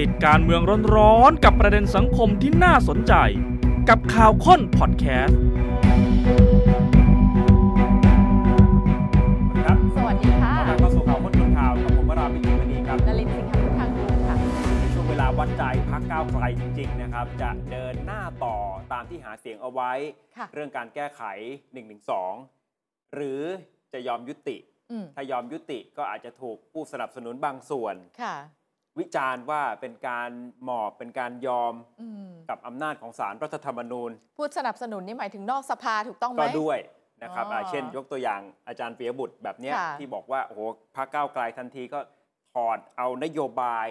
ติดการเมืองร้อนๆกับประเด็นสังคมที่น่าสนใจ กับข่าวค้นพอดแคสต์ครับสวัสดีค่ะต้อนรับเข้าสู่ข่าวพ้นทุนข่าวกับผมวราวิจิตรมณีครับนลินทร์สิงห์พุทธังกูลค่ะในช่วงเวลาวัดใจพักก้าวไกลจริง ๆ นะครับ จะเดินหน้าต่อตามที่หาเสียงเอาไว้ค่ะเรื่องการแก้ไข112หรือจะยอมยุติอืมถ้ายอมยุติก็อาจจะถูกผู้สนับสนุนบางส่วนค่ะ วิจารณ์ว่าเป็นการหมอบเป็นการยอมอืมกับอำนาจของศาลรัฐธรรมนูญพูดสนับสนุนนี่หมายถึงนอกสภาถูกต้องไหม ก็ด้วยนะครับอ๋ออ่าเช่น ยกตัวอย่างอาจารย์ปียบุตรแบบเนี้ยค่ะ ที่บอกว่าโอ้โหพรรคก้าวไกลทันทีก็ถอดเอานโยบาย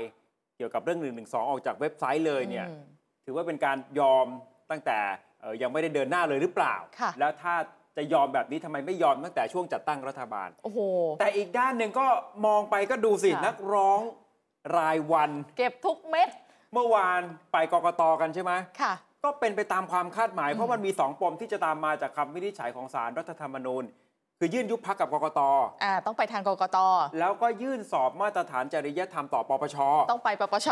เกี่ยวกับเรื่อง1นึออกจากเว็บไซต์เลยเนี่ย อืม ถือว่าเป็นการยอมตั้งแต่เอ่อยังไม่ได้เดินหน้าเลยหรือเปล่า ค่ะ แล้วถ้าจะยอมแบบนี้ทำไมไม่ยอมตั้งแต่ช่วงจัดตั้งรัฐบาล โอ้โห แต่อีกด้านหนึ่งก็มองไปก็ดูสิค่ะ นักร้อง รายวัน เก็บทุกเม็ด เมื่อวานไปกกตกันใช่ไหมค่ะ ก็เป็นไปตามความคาดหมายอืมเพราะมันมีสองปมที่จะตามมาจากคำวินิจฉัยของศาลรัฐธรรมนูญ คือยื่นยุบพักกับกกตอ่าต้องไปทางกกต แล้วก็ยื่นสอบมาตรฐานจริยธรรมต่อปปช ต้องไปปปช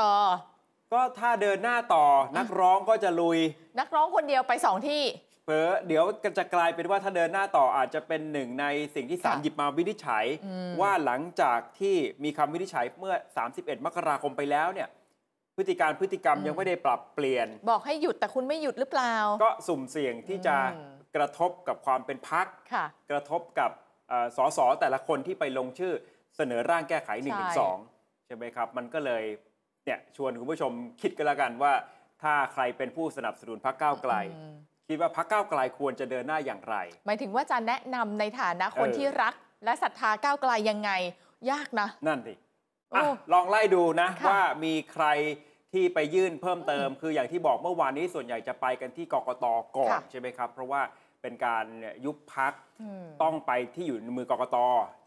ก็ถ้าเดินหน้าต่อนักร้องก็จะลุย นักร้องคนเดียวไปสองที่ เผลอเดี๋ยวจะกลายเป็นว่าถ้าเดินหน้าต่ออาจจะเป็นหนึ่งในสิ่งที่ศาลค่ะหยิบมาวินิจฉัยอืมว่าหลังจากที่มีคำวินิจฉัยเมื่อ 31 มกราคมไปแล้วเนี่ยพฤติการพฤติกรรมยังไม่ได้ปรับเปลี่ยน บอกให้หยุดแต่คุณไม่หยุดหรือเปล่า ก็สุ่มเสี่ยงที่จะอืมกระทบกับความเป็นพักค่ะกระทบกับเอ่อสสแต่ละคนที่ไปลงชื่อเสนอร่างแก้ไข1นึใช่ใช่ไหมครับ มันก็เลยเนี่ยชวนคุณผู้ชมคิดกันแล้วกันว่า ถ้าใครเป็นผู้สนับสนุนพรรคก้าวไกลอืม คิดว่าพรรคก้าวไกลควรจะเดินหน้าอย่างไร หมายถึงว่าจะแนะนำในฐานะคนเออที่รัก และศรัทธาก้าวไกลยังไง ยากนะ นั่นดิโอ้อะลองไล่ดูนะค่ะว่ามีใครที่ไปยื่นเพิ่มเติม คืออย่างที่บอกเมื่อวานนี้ส่วนใหญ่จะไปกันที่กกตก่อนค่ะใช่ไหมครับ เพราะว่าเป็นการยุบพักอืมต้องไปที่อยู่ในมือกกต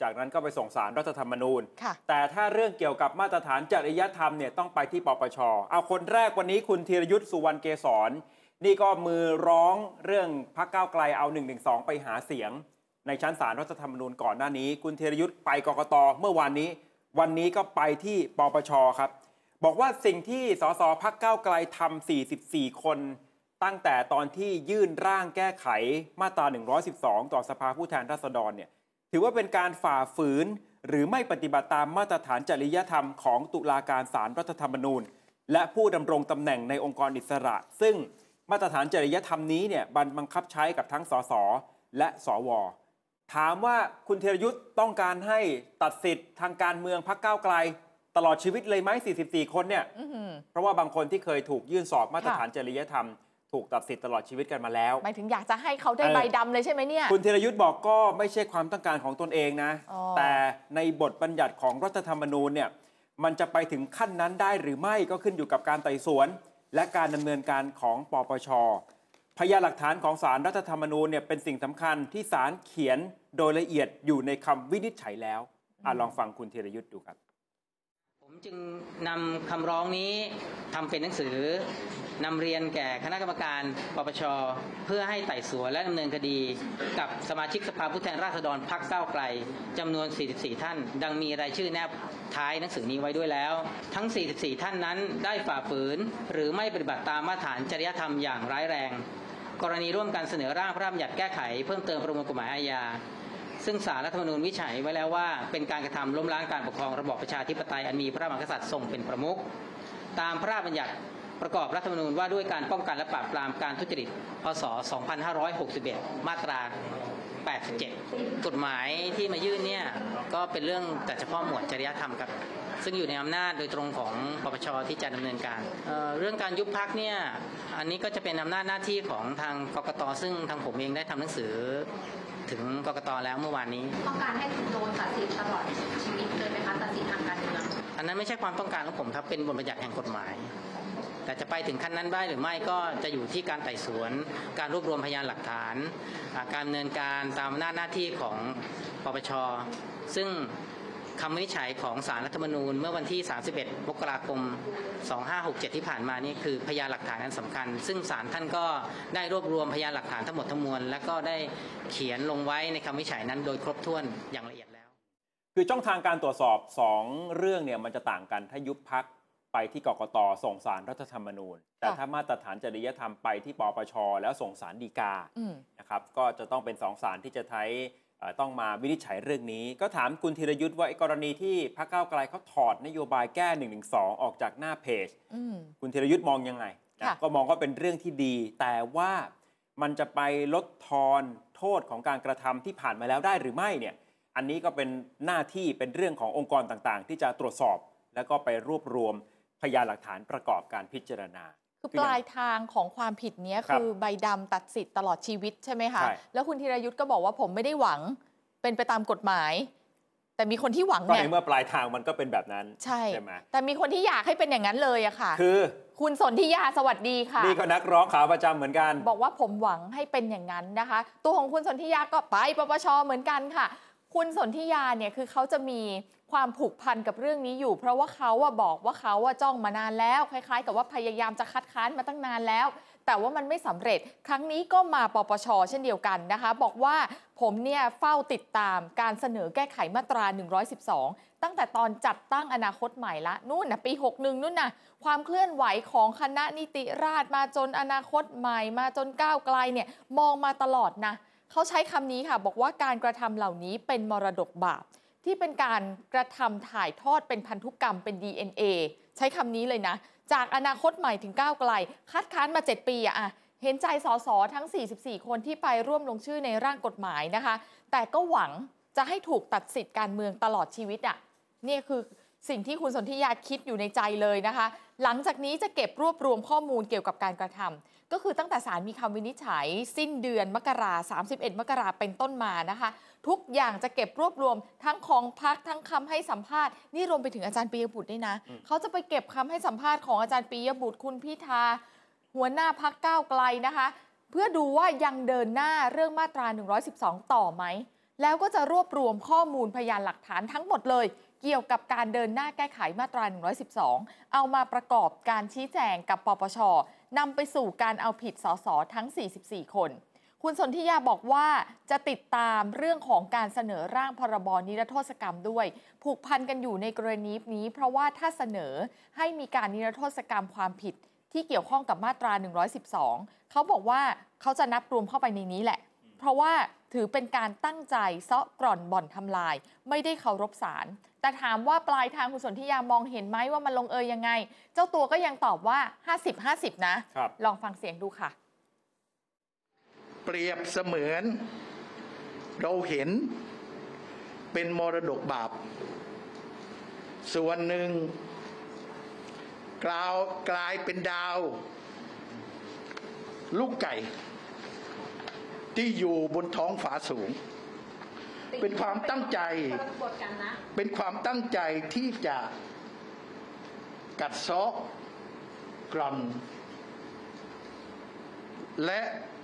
จากนั้นก็ไปส่งสารรัฐธรรมนูญค่ะแต่ถ้าเรื่องเกี่ยวกับมาตรฐานจริยธรรมเนี่ยต้องไปที่ปปช เอาคนแรกวันนี้คุณธีรยุทธ์สุวรรณเกษร นี่ก็มือร้องเรื่องพักเก้าไกลเอา1นึไปหาเสียง ในชั้นศาลรัฐธรรมนูญก่อนหน้านี้ คุณธีรยุทธ์ไปกกตเมื่อวานนี้ วันนี้ก็ไปที่ปปชครับ บอกว่าสิ่งที่สสพักเก้าไกลทำ44 คน ตั้งแต่ตอนที่ยื่นร่างแก้ไขมาตรา 112 ต่อสภาผู้แทนราษฎรเนี่ยถือว่าเป็นการฝ่าฝืนหรือไม่ปฏิบัติตามมาตรฐานจริยธรรมของตุลาการศาลรัฐธรรมนูญ และผู้ดำรงตำแหน่งในองค์กรอิสระ ซึ่ง มาตรฐานจริยธรรมนี้เนี่ยบันบังคับใช้กับทั้งสสและสว ถามว่าคุณเทรยุทธ์ต้องการให้ตัดสิทธิ์ทางการเมืองพักก้าวไกล ตลอดชีวิตเลยไหม44 คนเนี่ยอื้อหือเพราะว่าบางคนที่เคยถูกยื่นสอบมาตรฐานจริยธรรมถูกตัดสิทธิ์ตลอดชีวิตกันมาแล้วหมายถึงอยากจะให้เขาได้เออใบดำเลยใช่ไหมเนี่ย คุณธีรยุทธ์บอกก็ไม่ใช่ความต้องการของตนเองนะอ๋อแต่ในบทบัญญัติของรัฐธรรมนูญเนี่ยมันจะไปถึงขั้นนั้นได้หรือไม่ก็ขึ้นอยู่กับการไต่สวน และการดำเนินการของปปช พยานหลักฐานของสารรัฐธรรมนูญเนี่ยเป็นสิ่งสำคัญที่ศาลเขียนโดยละเอียดอยู่ในคำวินิจฉัยแล้วอลองฟังคุณธีรยุทธ์ดูครับ ผมจึงนำคำร้องนี้ทำเป็นหนังสือนำเรียนแก่คณะกรรมการปปช เพื่อให้ไต่สวนและดำเนินคดี กับสมาชิกสภาผู้แทนราษฎรพรรคก้าวไกลจำนวน 44 ท่าน ดังมีรายชื่อแนบท้ายหนังสือนี้ไว้ด้วยแล้ว ทั้ง 44 ท่านนั้นได้ฝ่าฝืน หรือไม่ปฏิบัติตามมาตรฐานจริยธรรมอย่างร้ายแรง กรณีร่วมกันเสนอร่างพระราชบัญญัติแก้ไข เพิ่มเติมประมวลกฎหมายอาญา ซึ่งสารรัฐธรรมนูญวิจัยไว้แล้วว่า เป็นการกระทำล้มล้างการปกครองระบอบประชาธิปไตยอันมีพระมหากษัตริย์ทรงเป็นประมุขตามพระราชบัญญัติประกอบรัฐธรรมนูญว่าด้วยการป้องกันและปราบปรามการทุจริต พศ 2561 มาตรา 87 กฎหมายที่มายื่นเนี่ยก็เป็นเรื่องแต่เฉพาะหมวดจริยธรรมครับซึ่งอยู่ในอำนาจโดยตรงของปปชที่จะดำเนินการเอ่อเรื่องการยุบพักเนี่ยอันนี้ก็จะเป็นอำนาจหน้าที่ของทางกกตซึ่งทางผมเองได้ทำหนังสือถึงกกตแล้วเมื่อวานนี้ต้องการให้คุณโดนตัดสินตลอดชีวิตเลยไหมคะตัดสินทางการเมืองอันนั้นไม่ใช่ความต้องการของผมครับเป็นบทบัญญัติแห่งกฎหมาย แต่จะไปถึงขั้นนั้นได้หรือไม่ก็จะอยู่ที่การไต่สวน การรวบรวมพยานหลักฐาน การดำเนินการตามอำนาหน้าที่ของปปช ซึ่งคำวินิจฉัยของสารรัฐธรรมนูญเมื่อวันที่ 31 มกราคม 2567 ที่ผ่านมานี่คือพยานหลักฐานอันสำคัญ ซึ่งศาลท่านก็ได้รวบรวมพยานหลักฐานทั้งหมดทั้งมวล และก็ได้เขียนลงไว้ในคำวินิจฉัยนั้นโดยครบถ้วนอย่างละเอียดแล้ว คือช่องทางการตรวจสอบ 2 เรื่องเนี่ยมันจะต่างกันถ้ายุบพัก ไปที่กกตส่งสารรัฐธรรมนูญ แต่ค่ะถ้ามาตรฐานจริยธรรมไปที่ปปช แล้วส่งสารดีกาอืมนะครับก็จะต้องเป็นสองสารที่จะใช้เอ่อต้องมาวินิจฉัยเรื่องนี้ ก็ถามคุณธีรยุทธ์ว่าไอ้กรณีที่พรรคก้าวไกลเขาถอดนโยบายแก้1นึออกจากหน้าเพจอืมคุณธีรยุทธ์มองยังไงนะค่ะก็มองว่าเป็นเรื่องที่ดี แต่ว่ามันจะไปลดทอนโทษของการกระทำที่ผ่านมาแล้วได้หรือไม่เนี่ย อันนี้ก็เป็นหน้าที่เป็นเรื่องขององค์กรต่างๆ ที่จะตรวจสอบ แล้วก็ไปรวบรวม พยานหลักฐานประกอบการพิจารณา คือปลายทางของความผิดเนี้ยครับคือใบดำตัดสิทธิ์ตลอดชีวิตใช่ไหมคะใช่แล้วคุณธีรยุทธ์ก็บอกว่าผมไม่ได้หวังเป็นไปตามกฎหมาย แต่มีคนที่หวังก็ไงในเมื่อปลายทางมันก็เป็นแบบนั้นใช่ใช่ไหมแต่มีคนที่อยากให้เป็นอย่างนั้นเลยอะค่ะ คือ คุณสนธิยาสวัสดีค่ะนี่ก็นักร้องขาประจำเหมือนกัน บอกว่าผมหวังให้เป็นอย่างนั้นนะคะ ตัวของคุณสนธิยาก็ไปปปชเหมือนกันค่ะ คุณสนธิยาเนี่ยคือเขาจะมี ความผูกพันกับเรื่องนี้อยู่ เพราะว่าเขาอะบอกว่าเขาอะจ้องมานานแล้วคล้ายๆ กับว่าพยายามจะคัดค้านมาตั้งนานแล้ว แต่ว่ามันไม่สำเร็จ ครั้งนี้ก็มาปปช เช่นเดียวกันนะคะ บอกว่าผมเนี่ยเฝ้าติดตามการเสนอแก้ไขมาตรา 112 ตั้งแต่ตอนจัดตั้งอนาคตใหม่ละนู่นนะปี 61 นู่นนะความเคลื่อนไหวของคณะนิติราษฎรมาจนอนาคตใหม่มาจนก้าวไกลเนี่ยมองมาตลอดนะเขาใช้คำนี้ค่ะ บอกว่าการกระทำเหล่านี้เป็นมรดกบาป ที่เป็นการกระทำถ่ายทอดเป็นพันธุกรรมเป็น DNA ใช้คำนี้เลยนะ จากอนาคตใหม่ถึงก้าวไกล คัดค้านมา 7 ปีอะเห็นใจสสทั้ง 44 คนที่ไปร่วมลงชื่อในร่างกฎหมายนะคะ แต่ก็หวังจะให้ถูกตัดสิทธิ์การเมืองตลอดชีวิตอะนี่คือสิ่งที่คุณสนธิยาคิดอยู่ในใจเลยนะคะ หลังจากนี้จะเก็บรวบรวมข้อมูลเกี่ยวกับการกระทำก็คือตั้งแต่ศาลมีคำวินิจฉัย สิ้นเดือนมกรา31มกราเป็นต้นมานะคะ ทุกอย่างจะเก็บรวบรวมทั้งของพักทั้งคำให้สัมภาษณ์นี่รวมไปถึงอาจารย์ปียบุตรด้วยนะอืมเขาจะไปเก็บคำให้สัมภาษณ์ของอาจารย์ปียบุตรคุณพิธาหัวหน้าพักก้าวไกลนะคะ เพื่อดูว่ายังเดินหน้าเรื่องมาตรา 112 ต่อไหมแล้วก็จะรวบรวมข้อมูลพยานหลักฐานทั้งหมดเลย เกี่ยวกับการเดินหน้าแก้ไขมาตรา 112 เอามาประกอบการชี้แจงกับปปชนำไปสู่การเอาผิดสสทั้ง 44 คน คุณสนธิยาบอกว่าจะติดตามเรื่องของการเสนอร่างพรบนิรโทษกรรมด้วย ผูกพันกันอยู่ในกรณีนี้ เพราะว่าถ้าเสนอให้มีการนิรโทษกรรมความผิดที่เกี่ยวข้องกับมาตรา 112 เขาบอกว่าเขาจะนับรวมเข้าไปในนี้แหละ เพราะว่าถือเป็นการตั้งใจเซาะกร่อนบ่อนทำลาย ไม่ได้เคารพศาลแต่ถามว่าปลายทางคุณสนธิยามองเห็นไหมว่ามันลงเอยยังไง เจ้าตัวก็ยังตอบว่า 50-50 นะครับลองฟังเสียงดูค่ะ เปรียบเสมือน เราเห็นเป็นมรดกบาป ส่วนหนึ่งกลาวกลายเป็นดาว ลูกไก่ ที่อยู่บนท้องฝาสูง เป็นความตั้งใจบทกันนะเป็นความตั้งใจที่จะกัดเซาะกร่อนและ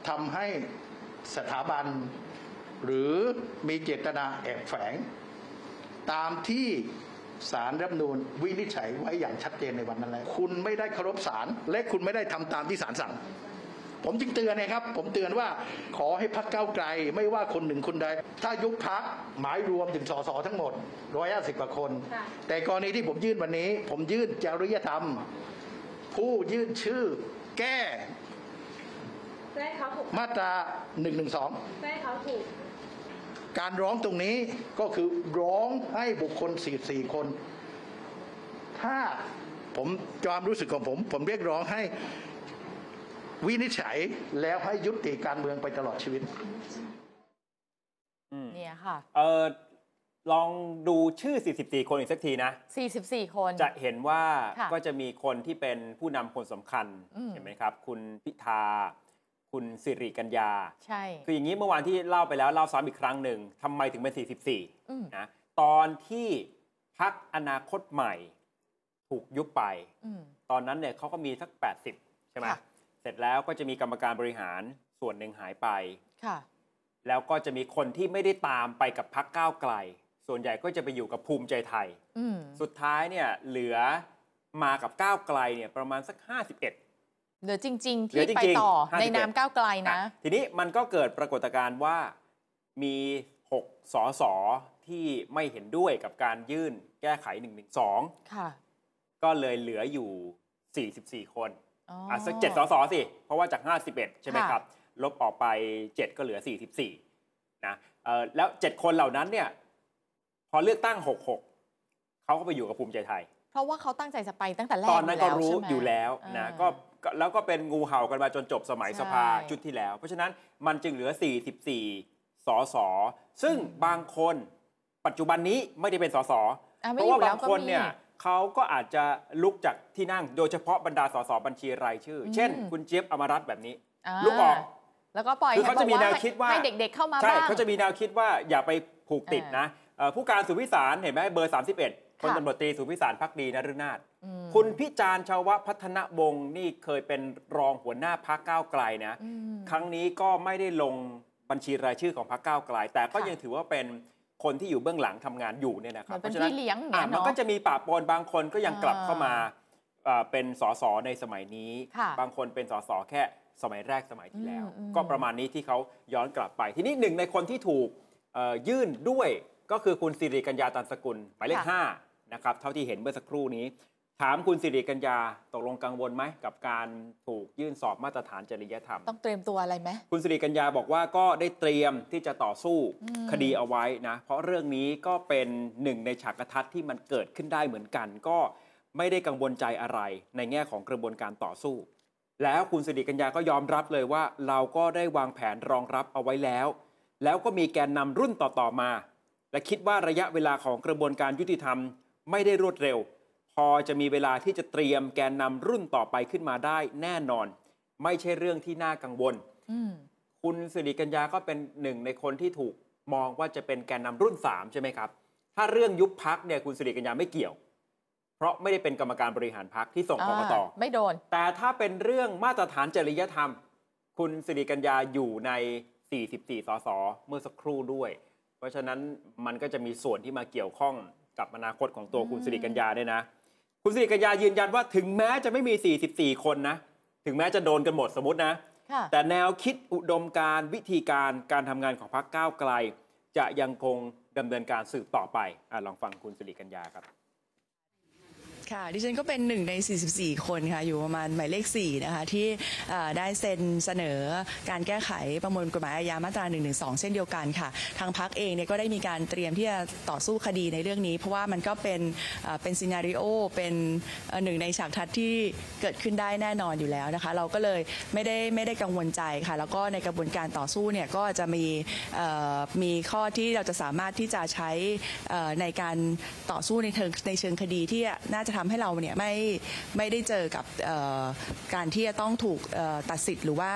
ทำให้สถาบัน หรือมีเจตนาแอบแฝง ตามที่สารรัฐธรรมนูญวินิจฉัยไว้อย่างชัดเจนในวันนั้นแล้วคุณไม่ได้เคารพศาลและคุณไม่ได้ทำตามที่ศาลสั่ง ผมจึงเตือนนะครับ ผมเตือนว่าขอให้พักเก้าวไกล ไม่ว่าคนหนึ่งคนใด ถ้ายุบพักหมายรวมถึงสสทั้งหมดร้อยห้าสิบกว่าคนค่ะแต่กรณีที่ผมยื่นวันนี้ ผมยื่นจริยธรรม ผู้ยื่นชื่อ แก้ เพื่อให้เขาถูกมาตรา1นึเพื่อให้เขาถูก การร้องตรงนี้ก็คือร้องให้บุคคล44คน ถ้าผมความรู้สึกของผม ผมเรียกร้องให้วินิจฉัยแล้วให้ยุติการเมืองไปตลอดชีวิต อืมเนี่ยค่ะ เออลองดูชื่อ 44 คนอีกสักทีนะ 44 คน จะเห็นว่าค่ะก็จะมีคนที่เป็นผู้นำคนสำคัญ อืม เห็นไหมครับ คุณพิธา คุณสิริกัญญา ใช่ คืออย่างนี้เมื่อวานที่เล่าไปแล้วเล่าซ้ำอีกครั้งหนึ่งทำไมถึงเป็นอืม44 นะ ตอนที่พักอนาคตใหม่ถูกยุบไปอืมตอนนั้นเนี่ยเขาก็มีสัก 80 ใช่ไหมค่ะเสร็จแล้วก็จะมีกรรมการบริหารส่วนหนึ่งหายไป ค่ะ แล้วก็จะมีคนที่ไม่ได้ตามไปกับพักก้าวไกล ส่วนใหญ่ก็จะไปอยู่กับภูมิใจไทยอืมสุดท้ายเนี่ยเหลือมากับก้าวไกลเนี่ยประมาณสัก 51เหลือจริงๆเหลืที่อจริงๆไปต่อ51ในนามก้าวไกลนะอะทีนี้มันก็เกิดปรากฏการณ์ว่ามี 6สอสอที่ไม่เห็นด้วยกับการยื่นแก้ไข1 1 2ค่ะ ก็เลยเหลืออยู่ 44 คนอ๋อออะสักเจ็ดสสสิ เพราะว่าจาก 51 ใช่ไหมค่ะครับ ลบออกไป 7 ก็เหลือ 44 นะเอ่อแล้ว 7 คนเหล่านั้นเนี่ย พอเลือกตั้ง 66 เขาก็ไปอยู่กับภูมิใจไทย เพราะว่าเขาตั้งใจจะไปตั้งแต่แรกตอนนั้นก็รู้ใช่ไหมอยู่แล้วนะอ่าก็ก็ แล้วก็เป็นงูเห่ากันมาจนจบสมัยใช่สภาชุดที่แล้ว เพราะฉะนั้นมันจึงเหลือ 44 สส ซึ่งบางคนปัจจุบันนี้ไม่ได้เป็นสสอะเพไม่ราะอว่ายู่แล้บาวงก็คนมีเนี่ยเขาก็อาจจะลุกจากที่นั่งโดยเฉพาะบรรดาสสบัญชีรายชื่ออืมเช่น คุณเจี๊ยบอมรัตน์แบบนี้อ่าลุกออกแล้วก็ปล่อยคือเขาจะมีบอกแนวคิดว่าให้เด็ก ๆ เข้ามาใช่บ้างเขาจะมีแนวคิดว่าอย่าไปผูกติดอ่านนะเอ่อผู้การสุวิสารเห็นไหมเบอร์ 31พลค่ะตำรวจตรีสุวิสารพักดีนฤนาถอืม คุณพิจารณ์ชาวพัฒนวงศ์นี่เคยเป็นรองหัวหน้าพักก้าวไกลนะอืมครั้งนี้ก็ไม่ได้ลงบัญชีรายชื่อของพรรคก้าวไกล แต่ก็ค่ะยังถือว่าเป็นคนที่อยู่เบื้องหลังทำงานอยู่เนี่ยนะคเหรัมืบอนเป็นฉะนั้นพี่เลี้ยงอย่างอะเงี้ยมันเนาะก็จะมีปะปนบางคนก็ยังกลับอ่าเข้ามาเอ่อเป็นสสในสมัยนี้ค่ะบางคนเป็นสสแค่สมัยแรกสมัยที่แล้วอืมอืมก็ประมาณนี้ที่เขาย้อนกลับไป ทีนี้หนึ่งในคนที่ถูกเอ่อยื่นด้วยก็คือคุณสิริกัญญาตันสกุลหมายเลขห้านะครับเท่าที่เห็นเมื่อสักครู่นี้ ถามคุณสิริกัญญาตกลงกังวลไหมกับการถูกยื่นสอบมาตรฐานจริยธรรม ต้องเตรียมตัวอะไรไหมคุณสิริกัญญาบอกว่าก็ได้เตรียมที่จะต่อสู้อืมคดีเอาไว้นะเพราะเรื่องนี้ก็เป็นหนึ่งในฉากทัศน์ที่มันเกิดขึ้นได้เหมือนกัน ก็ไม่ได้กังวลใจอะไร ในแง่ของกระบวนการต่อสู้ แล้วคุณสิริกัญญาก็ยอมรับเลยว่า เราก็ได้วางแผนรองรับเอาไว้แล้ว แล้วก็มีแกนนำรุ่นต่อๆมา และคิดว่าระยะเวลาของกระบวนการยุติธรรม ไม่ได้รวดเร็ว พอจะมีเวลาที่จะเตรียมแกนนำรุ่นต่อไปขึ้นมาได้แน่นอน ไม่ใช่เรื่องที่น่ากังวลอืมคุณสิริกัญญาก็เป็นหนึ่งในคนที่ถูกมองว่าจะเป็นแกนนำรุ่น 3 ใช่ไหมครับ ถ้าเรื่องยุบพักเนี่ยคุณสิริกัญญาไม่เกี่ยว เพราะไม่ได้เป็นกรรมการบริหารพักที่ส่งกกตอ่าไม่โดน แต่ถ้าเป็นเรื่องมาตรฐานจริยธรรม คุณสิริกัญญาอยู่ใน 44 สส เมื่อสักครู่ด้วย เพราะฉะนั้นมันก็จะมีส่วนที่มาเกี่ยวข้องกับอนาคตของตัวคุณสิริกัญญาด้วยนะ คุณสิริกัญญายืนยันว่าถึงแม้จะไม่มี 44 คนนะ ถึงแม้จะโดนกันหมดสมมตินะค่ะแต่แนวคิดอุดมการณ์วิธีการการทำงานของพรรคก้าวไกล จะยังคงดำเนินการสืบต่อไปอะลองฟังคุณสิริกัญญาครับ ค่ะ ดิฉันก็เป็นหนึ่งใน 44 คนค่ะ อยู่ประมาณหมายเลข 4 นะคะ ที่เอ่อได้เซ็นเสนอการแก้ไขประมวลกฎหมายอาญามาตรา 112 เช่นเดียวกันค่ะ ทางพักเองเนี่ยก็ได้มีการเตรียมที่จะต่อสู้คดีในเรื่องนี้ เพราะว่ามันก็เป็นเอ่อเป็นซีนารีโอเป็นเอ่อหนึ่งในฉากทัศน์ที่เกิดขึ้นได้แน่นอนอยู่แล้วนะคะ เราก็เลยไม่ได้ไม่ได้กังวลใจค่ะ แล้วก็ในกระบวนการต่อสู้เนี่ยก็จะมีเอ่อมีข้อที่เราจะสามารถที่จะใช้เอ่อในการต่อสู้ในเชิงในเชิงคดีที่น่าจะทำให้เราเนี่ยไม่ไม่ได้เจอกับเอ่อการที่จะต้องถูกเอ่อตัดสิทธิ์หรือว่า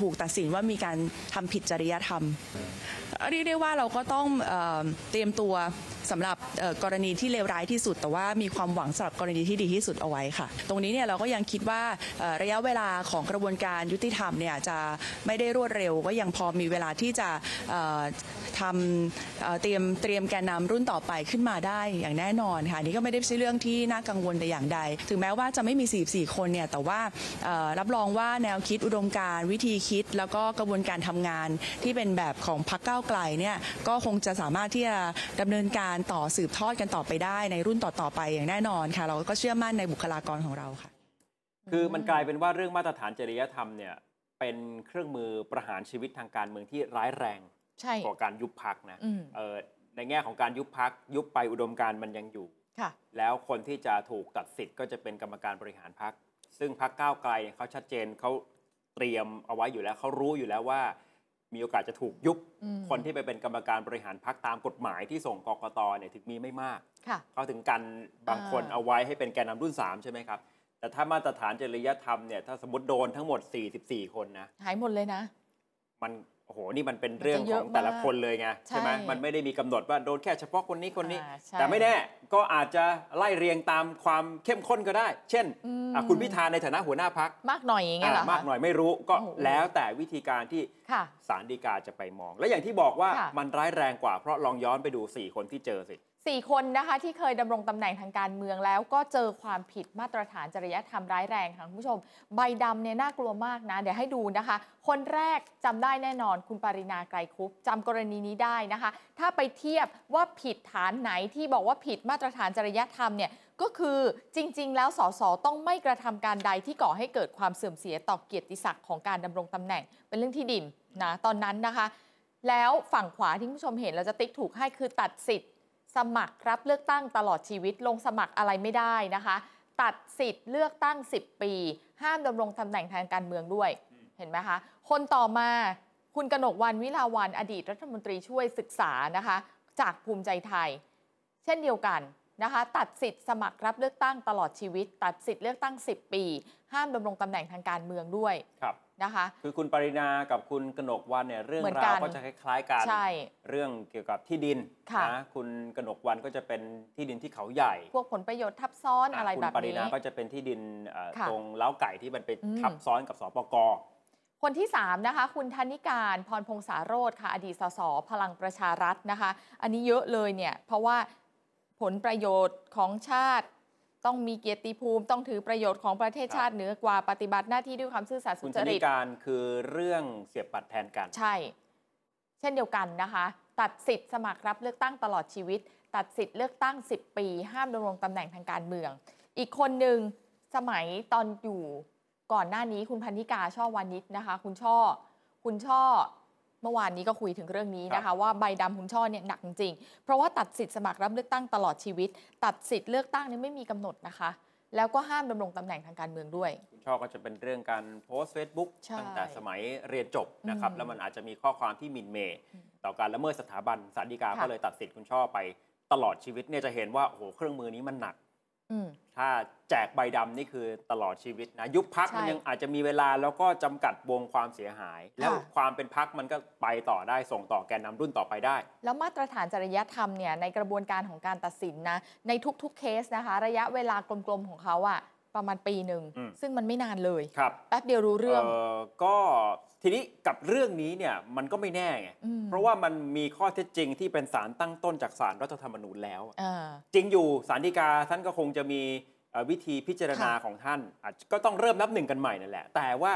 ถูกตัดสินว่ามีการทำผิดจริยธรรมเรียกได้ว่าเราก็ต้องเออเตรียมตัว สำหรับกรณีที่เลวร้ายที่สุด แต่ว่ามีความหวังสำหรับกรณีที่ดีที่สุดเอาไว้ค่ะ ตรงนี้เนี่ยเราก็ยังคิดว่าระยะเวลาของกระบวนการยุติธรรมเนี่ยจะไม่ได้รวดเร็ว ก็ยังพอมีเวลาที่จะทำเตรียมเตรียมแกนนำรุ่นต่อไปขึ้นมาได้อย่างแน่นอนค่ะนี่ก็ไม่ได้ใช่เรื่องที่น่ากังวลแต่อย่างใด ถึงแม้ว่าจะไม่มี 44 คนเนี่ยแต่ว่ารับรองว่าแนวคิดอุดมการวิธีคิด แล้วก็กระบวนการทำงานที่เป็นแบบของพรรคก้าวไกลเนี่ยก็คงจะสามารถที่จะดำเนินการต่อสืบทอดกันต่อไปได้ ในรุ่นต่อๆไปอย่างแน่นอนค่ะ เราก็เชื่อมั่นในบุคลากรของเราค่ะ คือมันกลายเป็นว่าเรื่องมาตรฐานจริยธรรมเนี่ยเป็นเครื่องมือประหารชีวิตทางการเมืองที่ร้ายแรงใช่กว่าการยุบพักนะอืมเออในแง่ของการยุบพักยุบไปอุดมการณ์มันยังอยู่ค่ะแล้วคนที่จะถูกตัดสิทธิ์ก็จะเป็นกรรมการบริหารพักซึ่งพักก้าวไกลเขาชัดเจนเขาเตรียมเอาไว้อยู่แล้วเขารู้อยู่แล้วว่า มีโอกาสจะถูกยุบอืมคนที่ไปเป็นกรรมการบริหารพักตามกฎหมายที่ส่งกกตเนี่ยถึงมีไม่มากค่ะเขาถึงกันบางคนอ่าเอาไว้ให้เป็นแกนนำรุ่น 3 ใช่ไหมครับ แต่ถ้ามาตรฐานจริยธรรมเนี่ยถ้าสมมติโดนทั้งหมด 44 คนนะ หายหมดเลยนะ มัน โอ้โหนี่มันเป็นเรื่องมันจะขเยออะงแต่ละมากคนเลยไงใช่ไหมใช่มันไม่ได้มีกำหนดว่าโดนแค่เฉพาะคนนี้คนนี้อ่าใช่แต่ไม่แน่ก็อาจจะไล่เรียงตามความเข้มข้นก็ได้ เช่นอืมอะคุณพิธาในฐานะหัวหน้าพักมากหน่อยอย่างเงี้ยเหรอคะมากหน่อยไม่รู้ก็โอ้โหแล้วแต่วิธีการที่ค่ะศาลฎีกาจะไปมอง และอย่างที่บอกว่าค่ะมันร้ายแรงกว่าเพราะลองย้อนไปดู 4 คนที่เจอสิ สี่คนนะคะที่เคยดำรงตำแหน่งทางการเมืองแล้วก็เจอความผิดมาตรฐานจริยธรรมร้ายแรงค่ะคุณผู้ชม ใบดำเนี่ยน่ากลัวมากนะ เดี๋ยวให้ดูนะคะ คนแรกจำได้แน่นอนคุณปรินาไกรคุปจำกรณีนี้ได้นะคะ ถ้าไปเทียบว่าผิดฐานไหนที่บอกว่าผิดมาตรฐานจริยธรรมเนี่ยก็คือจริง ๆ แล้วสสต้องไม่กระทำการใดที่ก่อให้เกิดความเสื่อมเสียต่อเกียรติศักดิ์ของการดำรงตำแหน่ง เป็นเรื่องที่ดินนะตอนนั้นนะคะ แล้วฝั่งขวาที่คุณผู้ชมเห็นเราจะติ๊กถูกให้คือตัดสิทธิ สมัครรับเลือกตั้งตลอดชีวิตลงสมัครอะไรไม่ได้นะคะ ตัดสิทธิ์เลือกตั้ง 10 ปี ห้ามดำรงตำแหน่งทางการเมืองด้วยเห็นไหมคะ คนต่อมาคุณกนกวันวิลาวันอดีตรัฐมนตรีช่วยศึกษานะคะ จากภูมิใจไทย เช่นเดียวกัน นะคะตัดสิทธิ์สมัครรับเลือกตั้งตลอดชีวิต ตัดสิทธิ์เลือกตั้ง 10 ปี ห้ามดำรงตำแหน่งทางการเมืองด้วยครับนะคะคือคุณปรินากับคุณกนกวันเนี่ยเรื่องเหมือนรากัวนก็จะคล้ายๆกันใช่เรื่องเกี่ยวกับที่ดินค่ะนะคุณกนกวันก็จะเป็นที่ดินที่เขาใหญ่ พวกผลประโยชน์ทับซ้อนอะไรคุณแบบปรินี้นาก็จะเป็นที่ดินเอ่อค่ะตรงเล้าไก่ที่มันไปอืมทับซ้อนกับสปกคนที่ 3 นะคะ คุณธนิการพรพงษาโรธค่ะ อดีตสสพลังประชารัฐนะคะ อันนี้เยอะเลยเนี่ย เพราะว่า ผลประโยชน์ของชาติ ต้องมีเกียรติภูมิต้องถือประโยชน์ของประเทศชาติเหนือกว่าปฏิบัติหน้าที่ด้วยความซื่อสัตย์คุสุณจธนิริตการคือเรื่องเสียบบัตรแทนกัน ใช่ เช่นเดียวกันนะคะ ตัดสิทธิ์สมัครรับเลือกตั้งตลอดชีวิต ตัดสิทธิ์เลือกตั้ง 10 ปี ห้ามดำรงตำแหน่งทางการเมือง อีกคนหนึ่งสมัยตอนอยู่ก่อนหน้านี้คุณพันธิกาช่อวานิชนะคะ คุณช่อ คุณช่อ เมื่อวานนี้ก็คุยถึงเรื่องนี้นะคะว่าใบดำคุณช่อเนี่ยหนักจริงๆเพราะว่าตัดสิทธิ์สมัครรับเลือกตั้งตลอดชีวิต ตัดสิทธิ์เลือกตั้งเนี่ยไม่มีกำหนดนะคะ แล้วก็ห้ามดำรงตำแหน่งทางการเมืองด้วย คุณช่อก็จะเป็นเรื่องการโพสต์ Facebook ใช่ตั้งแต่สมัยเรียนจบนะครับอืมแล้วมันอาจจะมีข้อความที่หมินเมย์ต่อการละเมิดสถาบันสารดีกาค่ะก็เลยตัดสิทธิ์คุณช่อไปตลอดชีวิตเนี่ยจะเห็นว่าโอ้โหเครื่องมือนี้มันหนักอืม ถ้าแจกใบดำนี่คือตลอดชีวิตนะ ยุบพักใช่มันยังอาจจะมีเวลาแล้วก็จำกัดวงความเสียหาย แล้วความเป็นพักมันก็ไปต่อได้ส่งต่อแกนนำรุ่นต่อไปได้ แล้วมาตรฐานจริยธรรมเนี่ยในกระบวนการของการตัดสินนะในทุกๆเคสนะคะ ระยะเวลากลมๆของเขาอะ ประมาณปีหนึ่งอืม ซึ่งมันไม่นานเลย ครับแป๊บเดียวรู้เรื่องก็ทีนี้กับเรื่องนี้เนี่ยมันก็ไม่แน่ไงอืมเพราะว่ามันมีข้อเท็จจริงที่เป็นสารตั้งต้นจากสารรัฐธรรมนูญแล้ว อ่า จริงอยู่สารดีกาท่านก็คงจะมีเอ่อวิธีพิจารณาค่ะ ของท่านอาจก็ต้องเริ่มนับหนึ่งกันใหม่นั่นแหละ แต่ว่า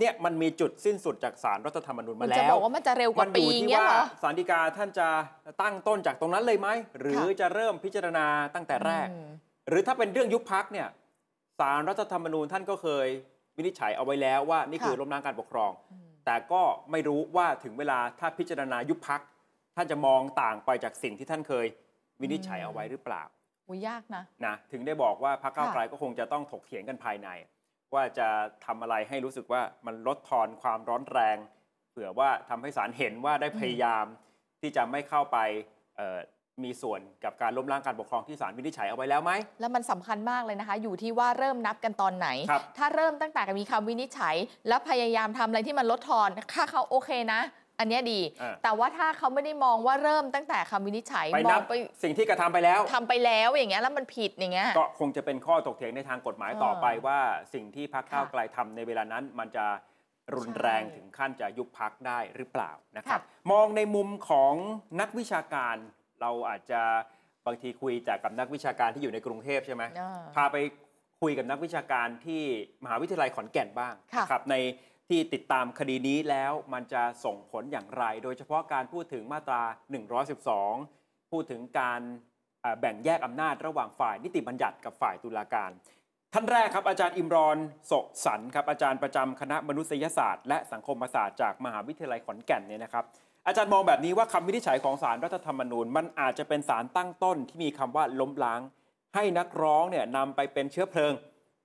เนี่ยมันมีจุดสิ้นสุดจากสารรัฐธรรมนูญคุมาณแล้วจะบอกว่ามันจะเร็วกมัว่าอปียู่ที่เงี้ยว่าเหรอ สารดีกาท่านจะตั้งต้นจากตรงนั้นเลยไหมหรือค่ะ จะเริ่มพิจารณาตั้งแต่แรก อืม หรือถ้าเป็นเรื่องยุบพักเนี่ย สารรัฐธรรมนูญท่านก็เคยวินิจฉัยเอาไว้แล้วว่านี่คือค่ะล้มล้างการปกครองอืมแต่ก็ไม่รู้ว่าถึงเวลาถ้าพิจารณายุบพักท่านจะมองต่างไปจากสิ่งที่ท่านเคยวินิจฉัยเอาไว้หรือเปล่าอุ้ยยากนะนะถึงได้บอกว่าพรรคก้าวค่ะไกลก็คงจะต้องถกเถียงกันภายใน ว่าจะทำอะไรให้รู้สึกว่ามันลดทอนความร้อนแรง เผื่อว่าทำให้ศาลเห็นว่าได้พยายามที่จะไม่เข้าไปเอ่อ มีส่วนกับการล้มล้างการปกครองที่ศาลวินิจฉัยเอาไว้แล้วไหม แล้วมันสำคัญมากเลยนะคะ อยู่ที่ว่าเริ่มนับกันตอนไหน ครับ ถ้าเริ่มตั้งแต่มีคำวินิจฉัย แล้วพยายามทำอะไรที่มันลดทอนค่าเขาโอเคนะ อันเนี้ยดี อ่าแต่ว่าถ้าเขาไม่ได้มองว่าเริ่มตั้งแต่คำวินิจฉัยไปมนัอบงไปสิ่งที่กระทำไปแล้ว ทำไปแล้วอย่างเงี้ยแล้วมันผิดอย่างเงี้ย ก็คงจะเป็นข้อถกเถียงในทางกฎหมายต่อไปเออว่าสิ่งที่พรรคค่ะก้าวไกลทำในเวลานั้น มันจะรุนแรงใช่ถึงขั้นจะยุบพักได้หรือเปล่านะครับค่ะมองในมุมของนักวิชาการ เราอาจจะบางทีคุยจากกับนักวิชาการที่อยู่ในกรุงเทพใช่ไหมอ่าพาไปคุยกับนักวิชาการที่มหาวิทยาลัยขอนแก่นบ้างค่ะนะครับในที่ติดตามคดีนี้แล้วมันจะส่งผลอย่างไร โดยเฉพาะการพูดถึงมาตรา 112 พูดถึงการอ่าแบ่งแยกอำนาจระหว่างฝ่ายนิติบัญญัติกับฝ่ายตุลาการ ท่านแรกครับอาจารย์อิมรอนโสสันครับอาจารย์ประจำคณะมนุษยศาสตร์ และสังคมศาสตร์จากมหาวิทยาลัยขอนแก่นเนี่ยนะครับ อาจารย์มองแบบนี้ว่าคำวินิจฉัยของสารรัฐธรรมนูญ มันอาจจะเป็นสารตั้งต้นที่มีคำว่าล้มล้าง ให้นักร้องเนี่ยนำไปเป็นเชื้อเพลิง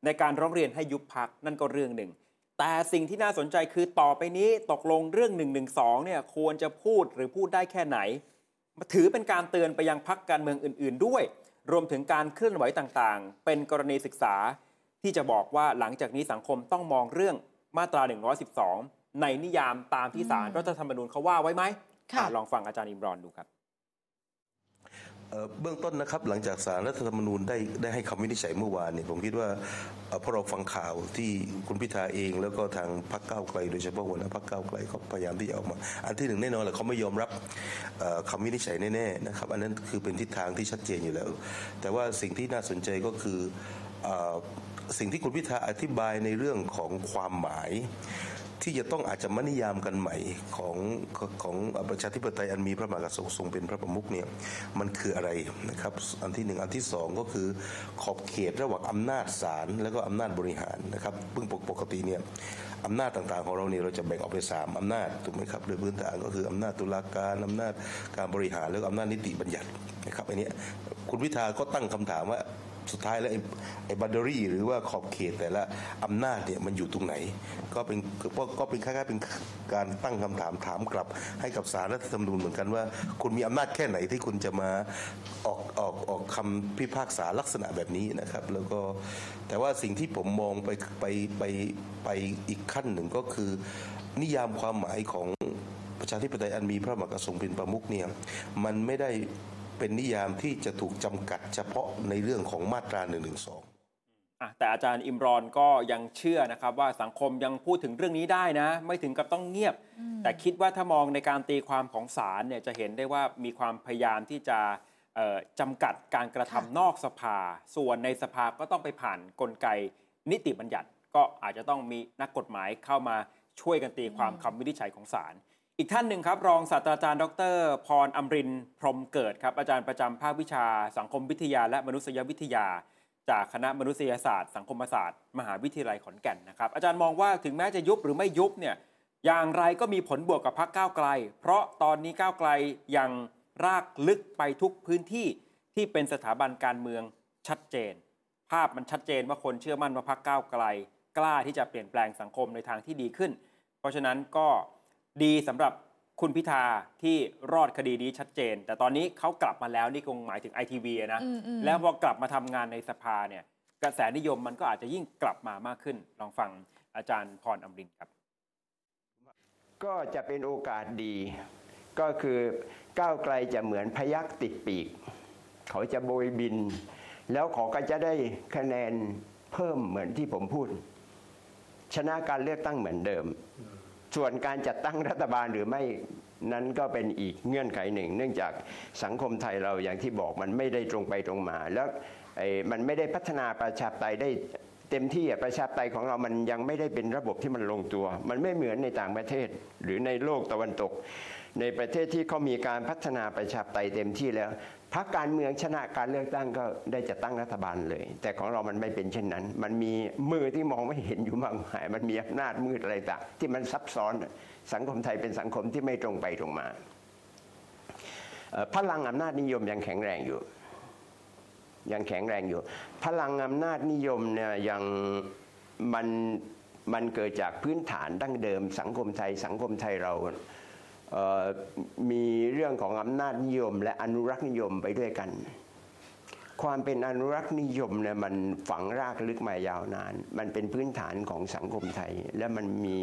ในการร้องเรียนให้ยุบพักนั่นก็เรื่องหนึ่ง แต่สิ่งที่น่าสนใจคือต่อไปนี้ตกลงเรื่อง1นึเนี่ยควรจะพูดหรือพูดได้แค่ไหน ถือเป็นการเตือนไปยังพักการเมืองอื่น ๆ ด้วย รวมถึงการเคลื่อนไหวต่างๆ เป็นกรณีศึกษา ที่จะบอกว่าหลังจากนี้สังคมต้องมองเรื่องมาตรา 112 ในนิยามตามที่ศาลอืมรัฐธรรมนูญเขาว่าไว้ไหมค่ะอะลองฟังอาจารย์อิมรอนดูครับเอ่อเบื้องต้นนะครับหลังจากสารรัฐธรรมนูญได้ได้ให้คำวินิจฉัยเมื่อวานเนี่ยผมคิดว่าเอ่อพอเราฟังข่าวที่คุณพิธาเอง แล้วก็ทางพรรคก้าวไกล โดยเฉพาะหัวหน้าพรรคก้าวไกลเขาพยายามที่จะออกมา อันที่หนึ่งแน่นอนแหละเขาไม่ยอมรับเอ่อคำวินิจฉัยแน่ๆนะครับอันนั้นคือเป็นทิศทางที่ชัดเจนอยู่แล้ว แต่ว่าสิ่งที่น่าสนใจก็คือเอ่อสิ่งที่คุณพิธาอธิบายในเรื่องของความหมาย ที่จะต้องอาจจะมนิยามกันใหม่ของของประชาธิปไตยอันมีพระมหากษัตริย์ทรงเป็นพระประมุขเนี่ยมันคืออะไรนะครับ อันที่หนึ่งอันที่สองก็คือขอบเขตระหว่างอำนาจศาลและก็อำนาจบริหารนะครับเพิ่งปกติเนี่ยอำนาจต่างๆของเราเนี่ยเราจะแบ่งออกเป็นสามอำนาจถูกไหมครับโดยพื้นฐานก็คืออำนาจตุลาการอำนาจการบริหารแล้วก็อำนาจนิติบัญญัตินะครับอันเนี้ยคุณพิธาก็ตั้งคำถามว่า สุดท้ายแล้วไอ้บัตเดอรี่ หรือว่าขอบเขตแต่ละอำนาจเนี่ยมันอยู่ตรงไหน ก็เป็นก็ก็เป็นคล้ายๆเป็นการตั้งคำถามถามกลับ ให้กับสารรัฐธรรมนูญเหมือนกันว่า คุณมีอำนาจแค่ไหนที่คุณจะมาออกออกออกคำพิพากษาลักษณะแบบนี้นะครับ แล้วก็แต่ว่าสิ่งที่ผมมองไปไปไปไปอีกขั้นหนึ่งก็คือ นิยามความหมายของประชาธิปไตยอันมีพระมหากษัตริย์ทรงเป็นประมุขเนี่ยมันไม่ได้ เป็นนิยามที่จะถูกจำกัดเฉพาะในเรื่องของมาตรา1นึอะแต่อาจารย์อิมรอนก็ยังเชื่อนะครับว่าสังคมยังพูดถึงเรื่องนี้ได้นะ ไม่ถึงกับต้องเงียบ แต่คิดว่าถ้ามองในการตีความของศาลเนี่ยจะเห็นได้ว่ามีความพยายามที่จะเอ่อจำกัดการกระทำค่ะนอกสภา ส่วนในสภาก็ต้องไปผ่านกลไกนิติบัญญัติ ก็อาจจะต้องมีนักกฎหมายเข้ามาช่วยกันตีความคำวินิจฉัยของศาล อีกท่านหนึ่งครับ รองศาสตราจารย์ ดร พรอมรินพรมเกิดครับ อาจารย์ประจำภาควิชา สังคมวิทยา และมนุษยวิทยา จากคณะมนุษยศาสตร์ สังคมศาสตร์ มหาวิทยาลัยขอนแก่นนะครับ อาจารย์มองว่าถึงแม้จะยุบหรือไม่ยุบเนี่ยอย่างไรก็มีผลบวกกับพรรคก้าวไกล เพราะตอนนี้ก้าวไกลยังรากลึกไปทุกพื้นที่ที่เป็นสถาบันการเมืองชัดเจน ภาพมันชัดเจนว่าคนเชื่อมั่นว่าพรรคก้าวไกล กล้าที่จะเปลี่ยนแปลงสังคมในทางที่ดีขึ้น เพราะฉะนั้นก็ ดีสำหรับคุณพิธาที่รอดคดีนี้ชัดเจน แต่ตอนนี้เขากลับมาแล้วนี่คงหมายถึงไอทีวีนะอืมอืมแล้วพอกลับมาทำงานในสภาเนี่ยกระแสนิยมมันก็อาจจะยิ่งกลับมามากขึ้น ลองฟังอาจารย์พรอมรินทร์ครับ ก็จะเป็นโอกาสดี ก็คือก้าวไกลจะเหมือนพยักติดปีก เขาจะโบยบิน แล้วเขาก็จะได้คะแนนเพิ่มเหมือนที่ผมพูด ชนะการเลือกตั้งเหมือนเดิม ส่วนการจัดตั้งรัฐบาลหรือไม่นั้นก็เป็นอีกเงื่อนไขหนึ่ง เนื่องจากสังคมไทยเราอย่างที่บอกมันไม่ได้ตรงไปตรงมา แล้วมันไม่ได้พัฒนาประชาธิปไตยได้เต็มที่ประชาธิปไตยของเรามันยังไม่ได้เป็นระบบที่มันลงตัว มันไม่เหมือนในต่างประเทศหรือในโลกตะวันตก ในประเทศที่เขามีการพัฒนาประชาธิปไตยเต็มที่แล้ว พรรคการเมืองชนะการเลือกตั้งก็ได้จัดตั้งรัฐบาลเลย แต่ของเรามันไม่เป็นเช่นนั้น มันมีมือที่มองไม่เห็นอยู่มากมาย มันมีอำนาจมืดอะไรต่างที่มันซับซ้อนสังคมไทยเป็นสังคมที่ไม่ตรงไปตรงมาพลังอำนาจนิยมยังแข็งแรงอยู่ ยังแข็งแรงอยู่ พลังอำนาจนิยมเนี่ยยังมันมันเกิดจากพื้นฐานดั้งเดิม สังคมไทย สังคมไทยเรา มีเรื่องของอำนาจนิยม และอนุรักษ์นิยมไปด้วยกัน ความเป็นอนุรักษ์นิยมเนี่ยมันฝังรากลึกมายาวนาน มันเป็นพื้นฐานของสังคมไทย และมันมี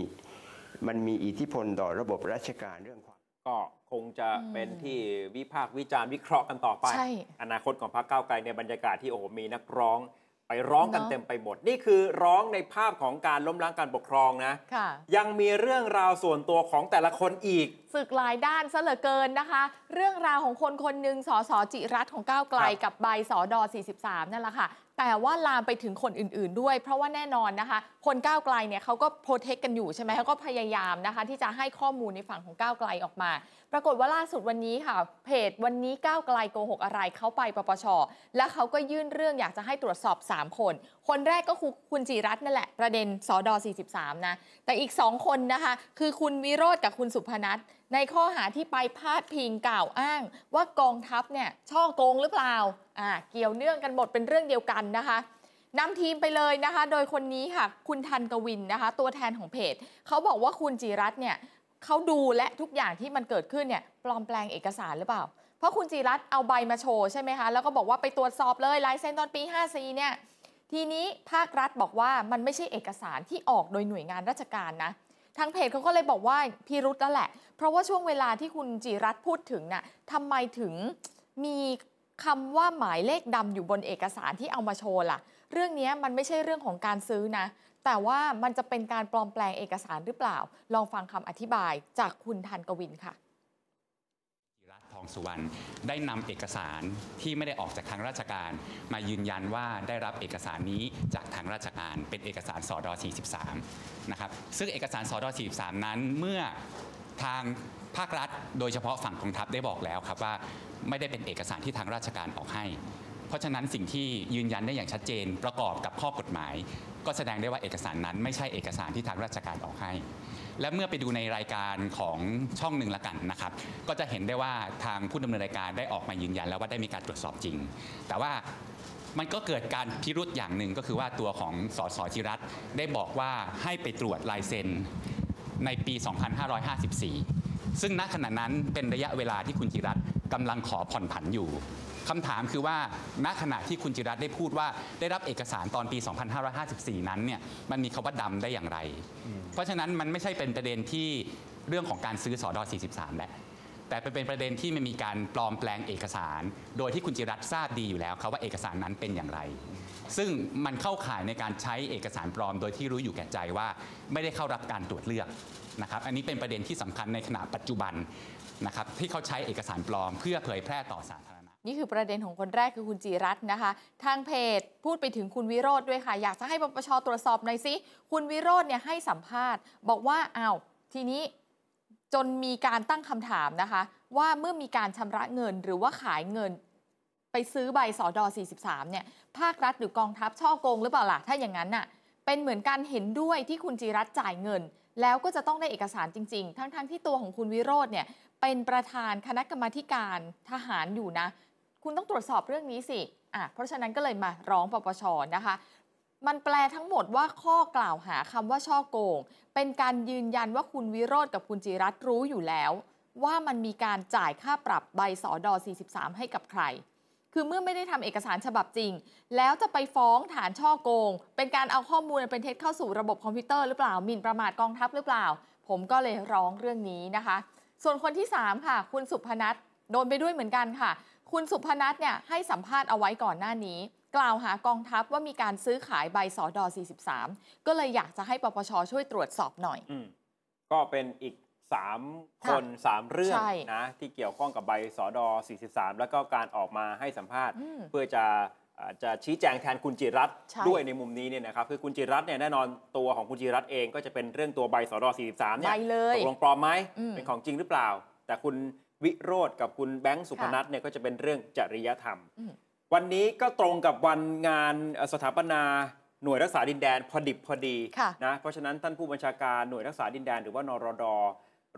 มันมีอิทธิพลต่อระบบราชการเรื่องความก็คงจะเป็นที่วิพากษ์วิจารณ์วิเคราะห์กันต่อไปใช่อนาคตของพรรคก้าวไกลในบรรยากาศที่โอ้โหมีนักร้องไปร้องกันเนอะเต็มไปหมด นี่คือร้องในภาพของการล้มล้างการปกครองนะค่ะยังมีเรื่องราวส่วนตัวของแต่ละคนอีก ศึกหลายด้านซะเหลือเกินนะคะ เรื่องราวของคนคนหนึ่งสสจิรัตน์ของก้าวไกลครับกับใบสอดอ43 นั่นแหละค่ะ แต่ว่าลามไปถึงคนอื่นๆด้วย เพราะว่าแน่นอนนะคะ คนก้าวไกลเนี่ยเขาก็โปรเทคกันอยู่ใช่ไหมเขาก็พยายามนะคะ ที่จะให้ข้อมูลในฝั่งของก้าวไกลออกมา ปรากฏว่าล่าสุดวันนี้ค่ะ เพจวันนี้ก้าวไกลโกหกอะไรเขาไปปปชและเขาก็ยื่นเรื่องอยากจะให้ตรวจสอบ 3 คน คนแรกก็คือคุณจิรัตน์นั่นแหละประเด็นสอดอ43นะแต่อีก 2 คนนะคะ คือคุณวิโรธกับคุณสุพนัทในข้อหาที่ไปพาดพิงกล่าวอ้าง ว่ากองทัพเนี่ยช่อโกงหรือเปล่าอ่า เกี่ยวเนื่องกันหมดเป็นเรื่องเดียวกันนะคะนำทีมไปเลยนะคะ โดยคนนี้ค่ะ คุณทันกวินนะคะ ตัวแทนของเพจเขาบอกว่าคุณจิรัตเนี่ยเขาดูและทุกอย่างที่มันเกิดขึ้นเนี่ยปลอมแปลงเอกสารหรือเปล่า เพราะคุณจิรัตเอาใบมาโชว์ใช่ไหมคะ แล้วก็บอกว่าไปตรวจสอบเลยลายเซ็นตอนปี 54 เนี่ย ทีนี้ภาครัฐบอกว่ามันไม่ใช่เอกสารที่ออกโดยหน่วยงานราชการนะ ทางเพจเขาก็เลยบอกว่าพิรุตแล้วแหละ เพราะว่าช่วงเวลาที่คุณจิรัตพูดถึงน่ะทำไมถึงมีคำว่าหมายเลขดำอยู่บนเอกสารที่เอามาโชว์ล่ะ เรื่องนี้มันไม่ใช่เรื่องของการซื้อนะ แต่ว่ามันจะเป็นการปลอมแปลงเอกสารหรือเปล่า ลองฟังคำอธิบายจากคุณทันกวินค่ะ องสุวรรณได้นำเอกสารที่ไม่ได้ออกจากทางราชการ มายืนยันว่าได้รับเอกสารนี้จากทางราชการเป็นเอกสารสอดอ43นะครับซึ่งเอกสารสอดอ43 นั้นเมื่อทางภาครัฐ โดยเฉพาะฝั่งกองทัพได้บอกแล้วครับว่าไม่ได้เป็นเอกสารที่ทางราชการออกให้ เพราะฉะนั้นสิ่งที่ยืนยันได้อย่างชัดเจนประกอบกับข้อกฎหมาย ก็แสดงได้ว่าเอกสารนั้นไม่ใช่เอกสารที่ทางราชการออกให้ และเมื่อไปดูในรายการของช่องหนึ่งละกันนะครับ ก็จะเห็นได้ว่าทางผู้ดำเนินรายการได้ออกมายืนยัน แล้วว่าได้มีการตรวจสอบจริง แต่ว่ามันก็เกิดการพิรุษอย่างหนึ่งก็คือว่าตัวของสสจิรัตได้บอกว่าให้ไปตรวจลายเซ็นในปี 2554 ซึ่งณขณะนั้นเป็นระยะเวลาที่คุณจิรัตกำลังขอผ่อนผันอยู่ คำถามคือว่าณขณะที่คุณจิรัตน์ได้พูดว่าได้รับเอกสารตอนปี 2554 นั้นเนี่ยมันมีคาว่าดำได้อย่างไร เพราะฉะนั้นมันไม่ใช่เป็นประเด็นที่เรื่องของการซื้อสอดอ43แหละแต่เป็นประเด็นที่มันมีการปลอมแปลงเอกสาร โดยที่คุณจิรัตน์ทราบดีอยู่แล้วครับว่าเอกสารนั้นเป็นอย่างไร ซึ่งมันเข้าข่ายในการใช้เอกสารปลอม โดยที่รู้อยู่แก่ใจว่าไม่ได้เข้ารับการตรวจเลือกนะครับ อันนี้เป็นประเด็นที่สำคัญในขณะปัจจุบันนะครับที่เขาใช้เอกสารปลอมเพื่อเผยแพร่ต่อสาธารณะ นี่คือประเด็นของคนแรกคือคุณจีรัตน์นะคะ ทางเพจพูดไปถึงคุณวิโรธด้วยค่ะ อยากจะให้ปปชตรวจสอบหน่อยสิ คุณวิโรธเนี่ยให้สัมภาษณ์ บอกว่าอ้าวทีนี้จนมีการตั้งคำถามนะคะ ว่าเมื่อมีการชำระเงินหรือว่าขายเงิน ไปซื้อใบสอดอ43เนี่ยภาครัฐหรือกองทัพช่อโกงหรือเปล่าล่ะถ้าอย่างนั้นน่ะเป็นเหมือนการเห็นด้วยที่คุณจีรัตจ่ายเงิน แล้วก็จะต้องได้เอกสารจริง ๆ ทั้งๆที่ตัวของคุณวิโรธเนี่ยเป็นประธานคณะกรรมการทหารอยู่นะ คุณต้องตรวจสอบเรื่องนี้สิอะเพราะฉะนั้นก็เลยมาร้องปปชนะคะ มันแปลทั้งหมดว่าข้อกล่าวหาคำว่าช่อโกง เป็นการยืนยันว่าคุณวิโรธกับคุณจิรัตรู้อยู่แล้ว ว่ามันมีการจ่ายค่าปรับใบสอดอ43 ให้กับใคร คือเมื่อไม่ได้ทำเอกสารฉบับจริง แล้วจะไปฟ้องฐานช่อโกง เป็นการเอาข้อมูลเป็นเท็จเข้าสู่ระบบคอมพิวเตอร์หรือเปล่าหมิ่นประมาทกองทัพหรือเปล่า ผมก็เลยร้องเรื่องนี้นะคะ ส่วนคนที่ 3 ค่ะ คุณสุพนัทโดนไปด้วยเหมือนกันค่ะ คุณสุพนัทเนี่ยให้สัมภาษณ์เอาไว้ก่อนหน้านี้ กล่าวหากองทัพว่ามีการซื้อขายใบสอดอ43 ก็เลยอยากจะให้ปปชช่วยตรวจสอบหน่อยอืมก็เป็นอีก 3 คน 3 เรื่องใช่นะที่เกี่ยวข้องกับใบสอดอ43 แล้วก็การออกมาให้สัมภาษณ์อืมเพื่อจะอ่าจะชี้แจงแทนคุณจิรัตน์ใช่ด้วยในมุมนี้เนี่ยนะครับคือคุณจิรัตน์เนี่ยแน่นอนตัวของคุณจิรัตน์เองก็จะเป็นเรื่องตัวใบสอดอ43เนี่ใบยเลยตกลงปลอมไหมอืมเป็นของจริงหรือเปล่า แต่คุณ วิโรธกับคุณแบงค์สุพนัทเนี่ยก็จะเป็นเรื่องจริยธรรมอืมวันนี้ก็ตรงกับวันงานเอ่อสถาปนาหน่วยรักษาดินแดนพอดิบพอดีค่ะนะเพราะฉะนั้นท่านผู้บัญชาการหน่วยรักษาดินแดนหรือว่านรด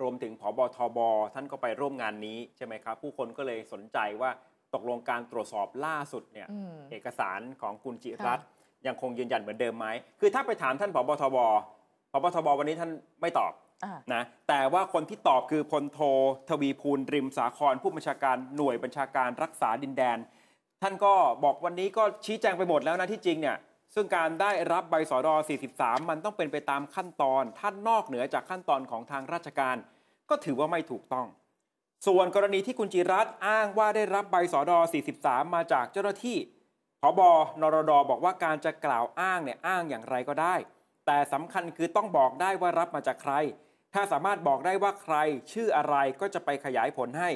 รวมถึงผบทบท่านก็ไปร่วมงานนี้ใช่ไหมครับ ผู้คนก็เลยสนใจว่าตกลงการตรวจสอบล่าสุดเนี่ยอืมเอกสารของคุณจิรัตน์ยังคงยืนยันเหมือนเดิมไหมคือถ้าไปถามท่านผบทบผบทบวันนี้ท่านไม่ตอบอ่า นะแต่ว่าคนที่ตอบคือพลโททวีภูลริมสาครผู้บัญชาการหน่วยบัญชาการรักษาดินแดน ท่านก็บอกวันนี้ก็ชี้แจงไปหมดแล้วนะที่จริงเนี่ยซึ่งการได้รับใบสอดอ43 มันต้องเป็นไปตามขั้นตอนท่านนอกเหนือจากขั้นตอนของทางราชการ ก็ถือว่าไม่ถูกต้อง ส่วนกรณีที่คุณจิรัตอ้างว่าได้รับใบสอดอ43 มาจากเจ้าหน้าที่พบนรดบอกว่าการจะกล่าวอ้างเนี่ยอ้างอย่างไรก็ได้ แต่สำคัญคือต้องบอกได้ว่ารับมาจากใคร ถ้าสามารถบอกได้ว่าใครชื่ออะไรก็จะไปขยายผลให้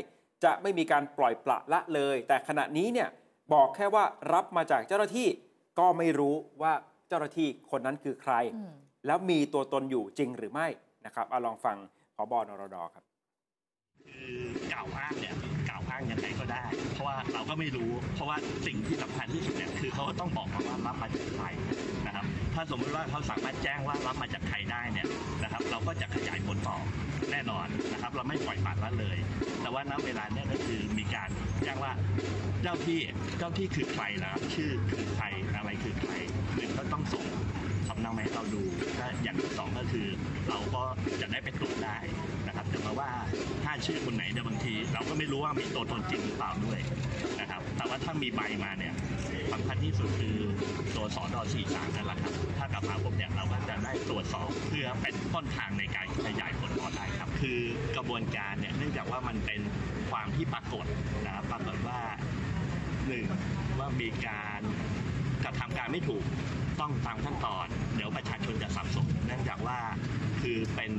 จะไม่มีการปล่อยปละละเลย แต่ขณะนี้เนี่ยบอกแค่ว่ารับมาจากเจ้าหน้าที่ก็ไม่รู้ว่าเจ้าหน้าที่คนนั้นคือใครอืมแล้วมีตัวตนอยู่จริงหรือไม่นะครับเอาลองฟังพบนรดครับคือกล่าวอ้างเนี่ยกล่าวอ้างยังไงก็ได้ เพราะว่าเราก็ไม่รู้ เพราะว่าสิ่งที่สำคัญที่สุดเนี่ยคือเขาก็ต้องบอกมาว่ารับมาจากใครนะครับ ถ้าสมมติว่าเขาสามารถแจ้งว่ารับมาจากใครได้เนี่ยนะครับ เราก็จะขยายผลต่อแน่นอนนะครับ เราไม่ปล่อยปละละเลย แต่ว่าณเวลาเนี่ยก็คือมีการแจ้งว่าเจ้าที่เจ้าที่คือใครนะครับชื่อคือใครอะไรคือใครหนึ่งก็ต้องส่งสำเนามาให้เราดูถ้าอย่างที่สองก็คือ เราก็จะได้ไปตรวจได้นะครับแต่มาว่าถ้าชื่อคนไหนเนี่ยบางที เราก็ไม่รู้ว่ามีตัวตนจริงหรือเปล่าด้วยนะครับ แต่ว่าถ้ามีใบมาเนี่ย สำคัญที่สุดคือตัวสอดอ43นั่นแหละครับถ้ากลับมาปุ๊บเนี่ยเราก็จะได้ตรวจสอบเพื่อเป็นต้นทางในการขยายผลต่อได้ครับ คือกระบวนการเนี่ยเนื่องจากว่ามันเป็นความที่ปรากฏนะครับปรากฏว่าหนึ่งว่ามีการกระทำการไม่ถูกต้องตามขั้นตอน เดี๋ยวประชาชนจะสับสนเนื่องจากว่าคือเป็น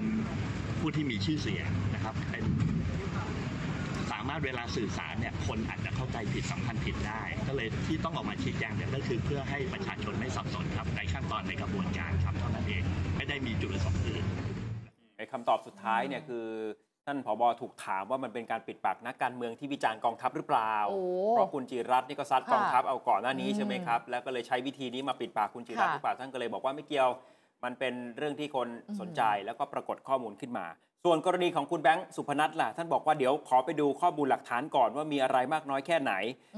ผู้ที่มีชื่อเสียงนะครับเป็นามารถเวลาสื่อสารเนี่ยคนอาจจะเข้าใจผิดสำคัญผิดได้ ก็เลยที่ต้องออกมาชี้แจงเนี่ยก็คือเพื่อให้ประชาชนไม่สับสนครับในขั้นตอนในกระบวนการครับเท่านั้นเองไม่ได้มีจุดประสงค์อื่นไอ้คำตอบสุดท้ายเนี่ยคือท่านผบถูกถามว่ามันเป็นการปิดปากนักการเมืองที่วิจารณ์กองทัพหรือเปล่าโอ้เพราะคุณจิรัตน์นี่ก็ซัดค่ะกองทัพเอาก่อนหน้านี้อืมใช่ไหมครับ แล้วก็เลยใช้วิธีนี้มาปิดปากคุณจิรัตน์ค่ะหรือเปล่าท่านก็เลยบอกว่าไม่เกี่ยว มันเป็นเรื่องที่คนอืมสนใจแล้วก็ปรากฏข้อมูลขึ้นมา ส่วนกรณีของคุณแบงค์สุพนัทล่ะ ท่านบอกว่าเดี๋ยวขอไปดูข้อมูลหลักฐานก่อนว่ามีอะไรมากน้อยแค่ไหน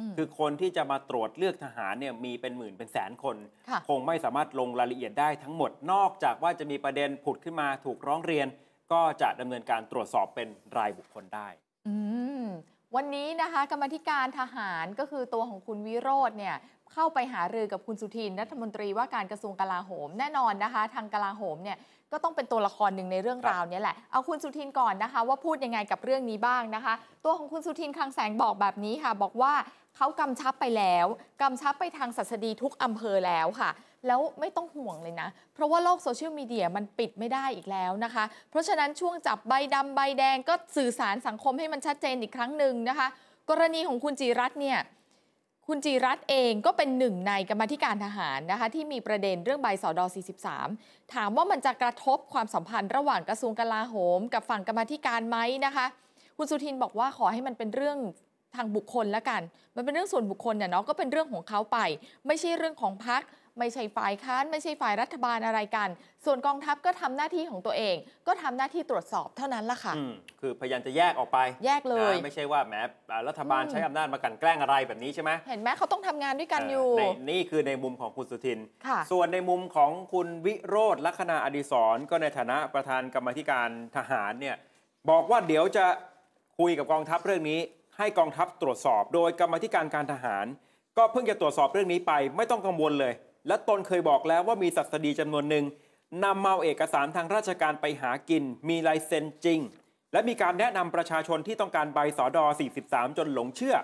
มคือคนที่จะมาตรวจเลือกทหารเนี่ยมีเป็นหมื่นเป็นแสนคนค่ะคงไม่สามารถลงรายละเอียดได้ทั้งหมดนอกจากว่าจะมีประเด็นผุดขึ้นมาถูกร้องเรียน ก็จะดำเนินการตรวจสอบเป็นรายบุคคลได้อืมวันนี้นะคะกรรมาธิการทหารก็คือตัวของคุณวิโรธเนี่ยเข้าไปหารือกับคุณสุทินรัฐมนตรีว่าการกระทรวงกลาโหม แน่นอนนะคะ ทางกลาโหมเนี่ย ก็ต้องเป็นตัวละครหนึ่งในเรื่องราวเนี้แหละ เอาคุณสุทินก่อนนะคะ ว่าพูดยังไงกับเรื่องนี้บ้างนะคะ ตัวของคุณสุทินคลังแสงบอกแบบนี้ค่ะ บอกว่าเขากำชับไปแล้วกำชับไปทางสัสดีทุกอำเภอแล้วค่ะ แล้วไม่ต้องห่วงเลยนะ เพราะว่าโลกโซเชียลมีเดียมันปิดไม่ได้อีกแล้วนะคะ เพราะฉะนั้นช่วงจับใบดำใบแดงก็สื่อสารสังคมให้มันชัดเจนอีกครั้งหนึ่งนะคะ กรณีของคุณจีรัตน์เนี่ย คุณจีรัตเองก็เป็นหนึ่งในกรรมธิการทหารนะคะที่มีประเด็นเรื่องใบสอดอ43 ถามว่ามันจะกระทบความสัมพันธ์ระหว่างกระทรวงกลาโหม กับฝั่งกรรมธิการไหมนะคะ คุณสุทินบอกว่าขอให้มันเป็นเรื่องทางบุคคลละกัน มันเป็นเรื่องส่วนบุคคลเนี่ยเนาะก็เป็นเรื่องของเขาไป ไม่ใช่เรื่องของพรรค ไม่ใช่ฝ่ายค้านไม่ใช่ฝ่ายรัฐบาลอะไรกัน ส่วนกองทัพก็ทำหน้าที่ของตัวเอง ก็ทำหน้าที่ตรวจสอบเท่านั้นละค่ะอืมคือพยายามจะแยกออกไปแยกเลยนะไม่ใช่ว่าแหมอ่ารัฐบาลอืมใช้อำนาจมากลันแกล้งอะไรแบบนี้ใช่ไหมเห็นไหมเขาต้องทำงานด้วยกันอยู่เในนี่คือในมุมของคุณสุทินค่ะส่วนในมุมของคุณวิโรธลัคนาอดิศรก็ในฐานะประธานกรรมาธิการทหารเนี่ยบอกว่าเดี๋ยวจะคุยกับกองทัพเรื่องนี้ ให้กองทัพตรวจสอบ โดยกรรมาธิการการทหาร ก็เพิ่งจะตรวจสอบเรื่องนี้ไป ไม่ต้องกังวลเลย และตนเคยบอกแล้วว่ามีสัสดีจำนวนหนึ่งนำเมาเอกสารทางราชการไปหากิน มีลายเซ็นจริง และมีการแนะนำประชาชนที่ต้องการใบสอดอ 43 จนหลงเชื่อ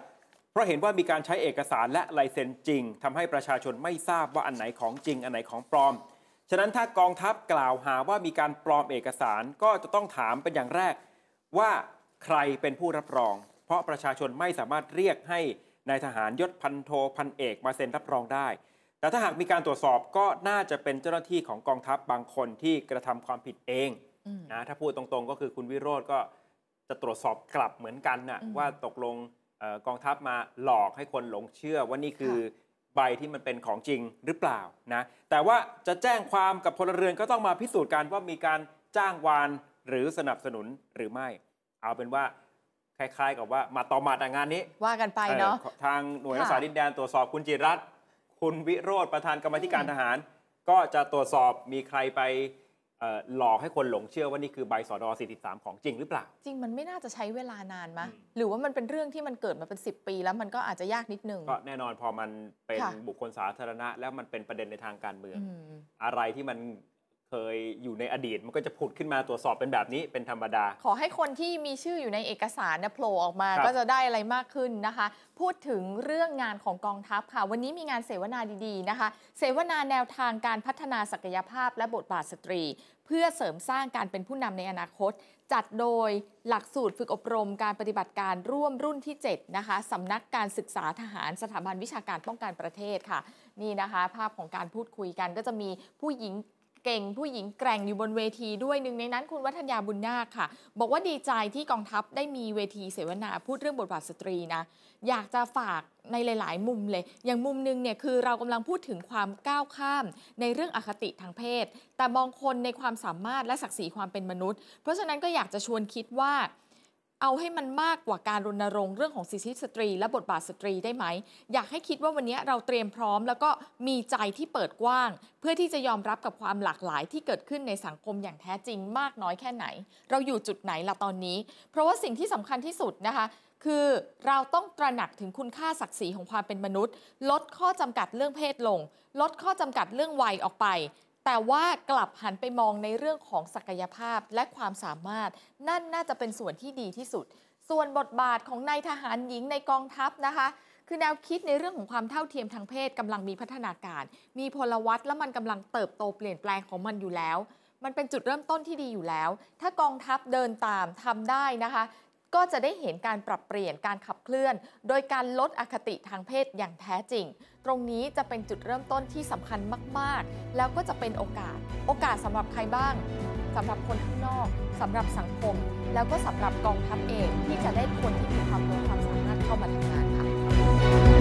เพราะเห็นว่ามีการใช้เอกสารและลายเซ็นจริงทำให้ประชาชนไม่ทราบว่าอันไหนของจริง อันไหนของปลอม ฉะนั้นถ้ากองทัพกล่าวหาว่ามีการปลอมเอกสารก็จะต้องถามเป็นอย่างแรก ว่าใครเป็นผู้รับรอง เพราะประชาชนไม่สามารถเรียกให้นายทหารยศพันโทพันเอกมาเซ็นรับรองได้ แต่ถ้าหากมีการตรวจสอบก็น่าจะเป็นเจ้าหน้าที่ของกองทัพบางคนที่กระทำความผิดเองอืมนะถ้าพูดตรงๆก็คือคุณวิโรธก็จะตรวจสอบกลับเหมือนกันนะอืมว่าตกลงเออกองทัพมาหลอกให้คนหลงเชื่อว่านี่คือใบที่มันเป็นของจริงหรือเปล่านะแต่ว่าจะแจ้งความกับพลเรือนก็ต้องมาพิสูจน์กันว่ามีการจ้างวานหรือสนับสนุนหรือไม่ เอาเป็นว่าคล้ายๆ กับว่ามาต่อมาแต่งานนี้ว่ากันไปเนาะเอ่อทางหน่วยค่ะรักษาดินแดนตรวจสอบคุณจิรัตน์ คุณวิโรธประธานกรรมาธิการทหาร ก็จะตรวจสอบมีใครไปเอ่อหลอกให้คนหลงเชื่อว่านี่คือใบสอดอ43 ของจริงหรือเปล่า จริงมันไม่น่าจะใช้เวลานานมะ อืม หรือว่ามันเป็นเรื่องที่มันเกิดมาเป็น 10 ปีแล้วมันก็อาจจะยากนิดนึง ก็แน่นอนพอมันเป็นค่ะ บุคคลสาธารณะ แล้วมันเป็นประเด็นในทางการเมือง อืม อะไรที่มัน เคยอยู่ในอดีตมันก็จะผุดขึ้นมาตรวจสอบเป็นแบบนี้เป็นธรรมดา ขอให้คนที่มีชื่ออยู่ในเอกสารเนี่ยโผล่ออกมาครับก็จะได้อะไรมากขึ้นนะคะ พูดถึงเรื่องงานของกองทัพค่ะ วันนี้มีงานเสวนาดีๆนะคะ เสวนาแนวทางการพัฒนาศักยภาพและบทบาทสตรี เพื่อเสริมสร้างการเป็นผู้นำในอนาคต จัดโดยหลักสูตรฝึกอบรมการปฏิบัติการร่วมรุ่นที่ 7 นะคะสำนักการศึกษาทหารสถาบันวิชาการป้องกันประเทศค่ะ นี่นะคะ ภาพของการพูดคุยกันก็จะมีผู้หญิง เก่งผู้หญิงแกร่งอยู่บนเวทีด้วยหนึ่งในนั้นคุณวทันยาบุนนาคค่ะ บอกว่าดีใจที่กองทัพได้มีเวทีเสวนาพูดเรื่องบทบาทสตรีนะอยากจะฝากในหลาย ๆ มุมเลย อย่างมุมหนึ่งเนี่ยคือเรากำลังพูดถึงความก้าวข้ามในเรื่องอคติทางเพศ แต่มองคนในความสามารถและศักดิ์ศรีความเป็นมนุษย์ เพราะฉะนั้นก็อยากจะชวนคิดว่า เอาให้มันมากกว่าการรณรงค์เรื่องของสิทธิสตรี และบทบาทสตรีได้ไหม อยากให้คิดว่าวันนี้เราเตรียมพร้อม แล้วก็มีใจที่เปิดกว้าง เพื่อที่จะยอมรับกับความหลากหลายที่เกิดขึ้นในสังคมอย่างแท้จริงมากน้อยแค่ไหน เราอยู่จุดไหนล่ะตอนนี้ เพราะว่าสิ่งที่สำคัญที่สุดนะคะคือเราต้องตระหนักถึงคุณค่าศักดิ์ศรีของความเป็นมนุษย์ ลดข้อจำกัดเรื่องเพศลง ลดข้อจำกัดเรื่องวัยออกไป แต่ว่ากลับหันไปมองในเรื่องของศักยภาพและความสามารถ นั่นน่าจะเป็นส่วนที่ดีที่สุด ส่วนบทบาทของนายทหารหญิงในกองทัพนะคะ คือแนวคิดในเรื่องของความเท่าเทียมทางเพศกำลังมีพัฒนาการ มีพลวัตและมันกำลังเติบโตเปลี่ยนแปลงของมันอยู่แล้ว มันเป็นจุดเริ่มต้นที่ดีอยู่แล้ว ถ้ากองทัพเดินตามทำได้นะคะ ก็จะได้เห็นการปรับเปลี่ยนการขับเคลื่อน โดยการลดอคติทางเพศอย่างแท้จริง ตรงนี้จะเป็นจุดเริ่มต้นที่สำคัญมาก ๆ แล้วก็จะเป็นโอกาส โอกาสสำหรับใครบ้างสำหรับคนข้างนอกสำหรับสังคม แล้วก็สำหรับกองทัพเองที่จะได้คนที่มีความรู้ความสามารถเข้ามาทำงานค่ะ